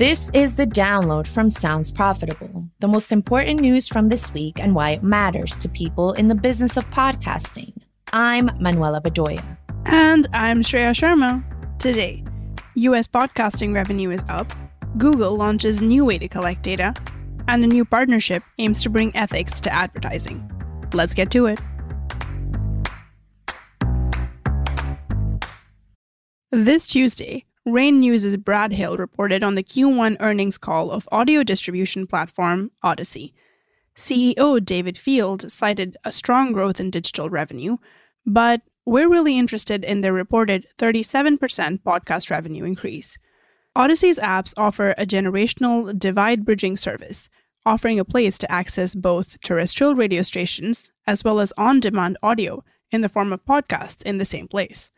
This is the download from Sounds Profitable, the most important news from this week and why it matters to people in the business of podcasting. I'm Manuela Bedoya. And I'm Shreya Sharma. Today, US podcasting revenue is up, Google launches new way to collect data, and a new partnership aims to bring ethics to advertising. Let's get to it. This Tuesday, Rain News' Brad Hill reported on the Q1 earnings call of audio distribution platform Audacy. CEO David Field cited a strong growth in digital revenue, but we're really interested in their reported 37% podcast revenue increase. Audacy's apps offer a generational divide bridging service, offering a place to access both terrestrial radio stations as well as on demand audio in the form of podcasts in the same place.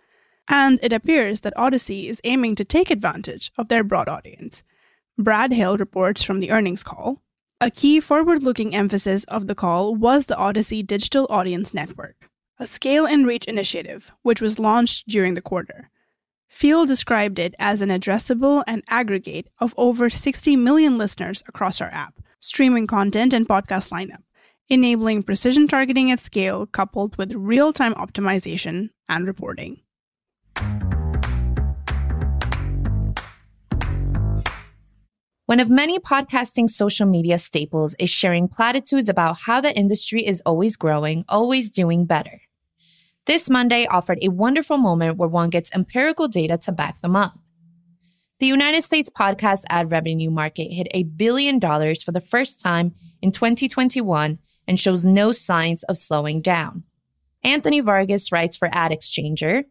And it appears that Audacy is aiming to take advantage of their broad audience. Brad Hill reports from the earnings call. A key forward looking emphasis of the call was the Audacy Digital Audience Network, a scale and reach initiative which was launched during the quarter. Field described it as an addressable and aggregate of over 60 million listeners across our app, streaming content and podcast lineup, enabling precision targeting at scale coupled with real time optimization and reporting. One of many podcasting social media staples is sharing platitudes about how the industry is always growing, always doing better. This Monday offered a wonderful moment where one gets empirical data to back them up. The United States podcast ad revenue market hit a billion dollars for the first time in 2021 and shows no signs of slowing down. Anthony Vargas writes for AdExchanger,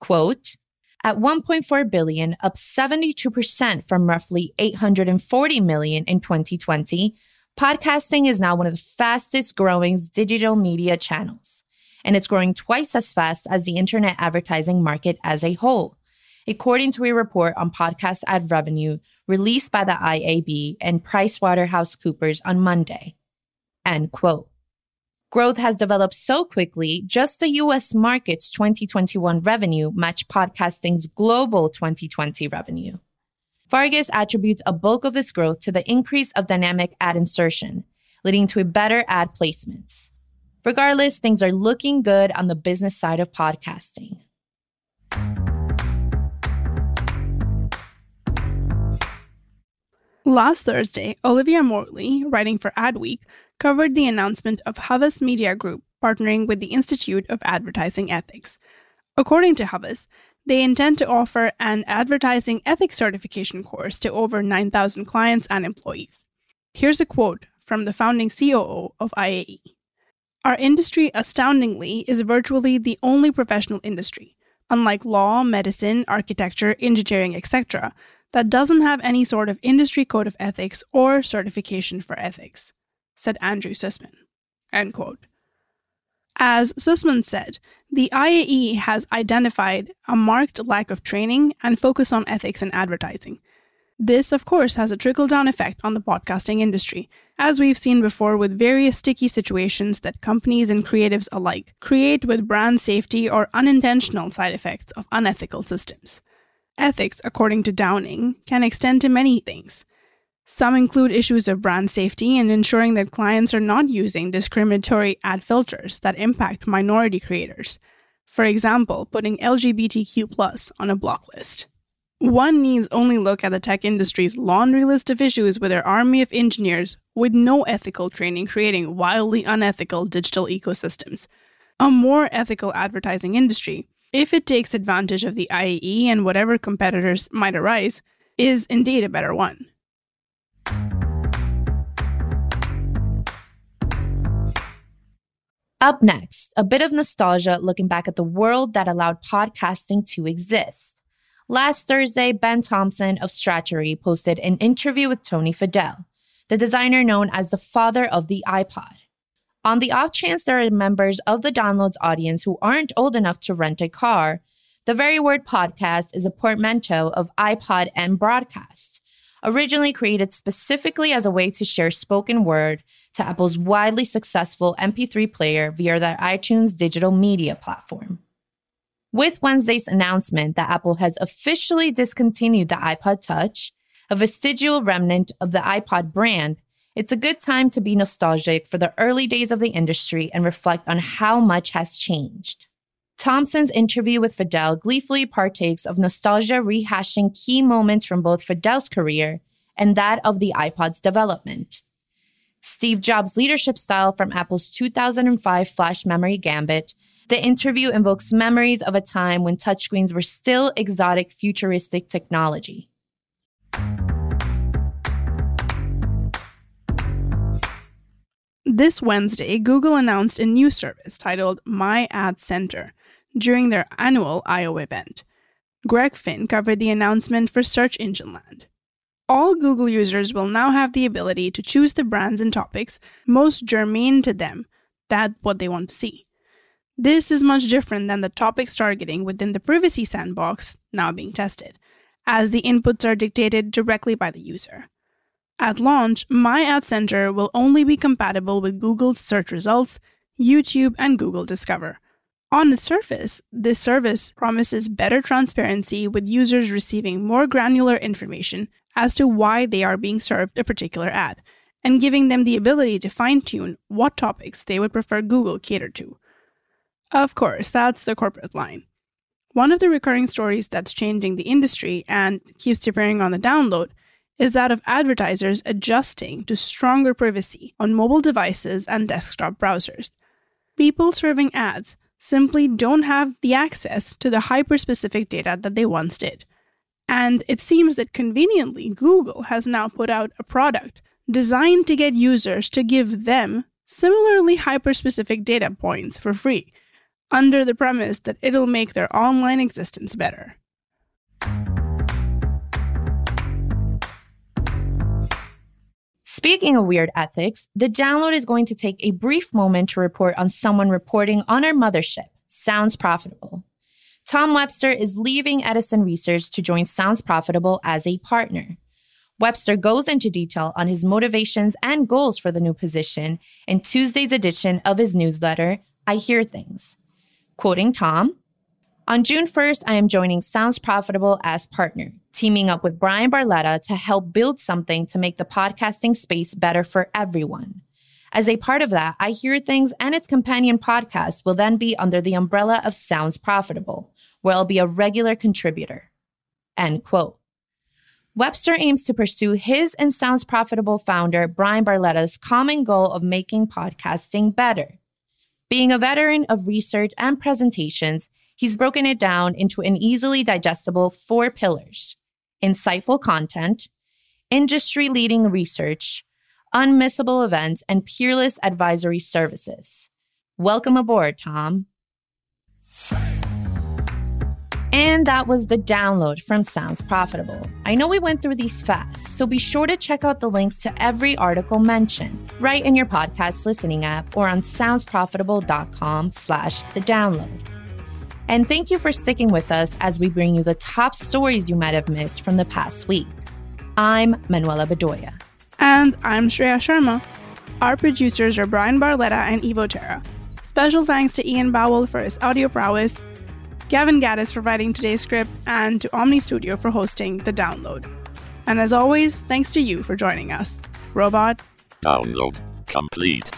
quote, at 1.4 billion, up 72% from roughly 840 million in 2020, podcasting is now one of the fastest growing digital media channels, and it's growing twice as fast as the internet advertising market as a whole, according to a report on podcast ad revenue released by the IAB and PricewaterhouseCoopers on Monday. End quote. Growth has developed so quickly, just the US market's 2021 revenue matched podcasting's global 2020 revenue. Vargas attributes a bulk of this growth to the increase of dynamic ad insertion, leading to better ad placements. Regardless, things are looking good on the business side of podcasting. Last Thursday, Olivia Morley, writing for Adweek, covered the announcement of Havas Media Group partnering with the Institute of Advertising Ethics. According to Havas, they intend to offer an advertising ethics certification course to over 9,000 clients and employees. Here's a quote from the founding COO of IAE Our industry, astoundingly, is virtually the only professional industry, unlike law, medicine, architecture, engineering, etc., that doesn't have any sort of industry code of ethics or certification for ethics said Andrew Sussman. As Sussman said, the IAE has identified a marked lack of training and focus on ethics in advertising. This, of course, has a trickle down effect on the podcasting industry, as we've seen before with various sticky situations that companies and creatives alike create with brand safety or unintentional side effects of unethical systems. Ethics, according to Downing, can extend to many things some include issues of brand safety and ensuring that clients are not using discriminatory ad filters that impact minority creators. For example, putting LGBTQ on a block list. One needs only look at the tech industry's laundry list of issues with their army of engineers with no ethical training creating wildly unethical digital ecosystems. A more ethical advertising industry, if it takes advantage of the IAE and whatever competitors might arise, is indeed a better one. Up next, a bit of nostalgia looking back at the world that allowed podcasting to exist. Last Thursday, Ben Thompson of Stratechery posted an interview with Tony Fadell, the designer known as the father of the iPod. On the off chance there are members of the downloads audience who aren't old enough to rent a car, the very word podcast is a portmanteau of iPod and broadcast originally created specifically as a way to share spoken word to Apple's widely successful MP3 player via their iTunes digital media platform. With Wednesday's announcement that Apple has officially discontinued the iPod Touch, a vestigial remnant of the iPod brand, it's a good time to be nostalgic for the early days of the industry and reflect on how much has changed. Thompson's interview with Fadell gleefully partakes of nostalgia, rehashing key moments from both Fadell's career and that of the iPod's development. Steve Jobs' leadership style from Apple's 2005 flash memory gambit, the interview invokes memories of a time when touchscreens were still exotic, futuristic technology. This Wednesday, Google announced a new service titled My Ad Center during their annual I/O event. Greg Finn covered the announcement for Search Engine Land. All Google users will now have the ability to choose the brands and topics most germane to them, that what they want to see. This is much different than the topics targeting within the privacy sandbox now being tested, as the inputs are dictated directly by the user. At launch, My Ad Center will only be compatible with Google's search results, YouTube, and Google Discover. On the surface, this service promises better transparency with users receiving more granular information as to why they are being served a particular ad, and giving them the ability to fine tune what topics they would prefer Google cater to. Of course, that's the corporate line. One of the recurring stories that's changing the industry and keeps appearing on the download is that of advertisers adjusting to stronger privacy on mobile devices and desktop browsers. People serving ads simply don't have the access to the hyper specific data that they once did. And it seems that conveniently, Google has now put out a product designed to get users to give them similarly hyper specific data points for free, under the premise that it'll make their online existence better. Speaking of weird ethics, the download is going to take a brief moment to report on someone reporting on our mothership, Sounds Profitable. Tom Webster is leaving Edison Research to join Sounds Profitable as a partner. Webster goes into detail on his motivations and goals for the new position in Tuesday's edition of his newsletter, I Hear Things. Quoting Tom, on June 1st, I am joining Sounds Profitable as partner, teaming up with Bryan Barletta to help build something to make the podcasting space better for everyone. As a part of that, I Hear Things and its companion podcast will then be under the umbrella of Sounds Profitable, where I'll be a regular contributor. End quote. Webster aims to pursue his and Sounds Profitable founder Bryan Barletta's common goal of making podcasting better. Being a veteran of research and presentations, he's broken it down into an easily digestible four pillars insightful content, industry leading research, unmissable events, and peerless advisory services. Welcome aboard, Tom. And that was the download from Sounds Profitable. I know we went through these fast, so be sure to check out the links to every article mentioned right in your podcast listening app or on soundsprofitable.com slash the download. And thank you for sticking with us as we bring you the top stories you might have missed from the past week. I'm Manuela Bedoya. And I'm Shreya Sharma. Our producers are Bryan Barletta and Evo Terra. Special thanks to Ian Bowell for his audio prowess, Gavin Gaddis for writing today's script, and to Omny Studio for hosting the download. And as always, thanks to you for joining us. Robot. Download complete.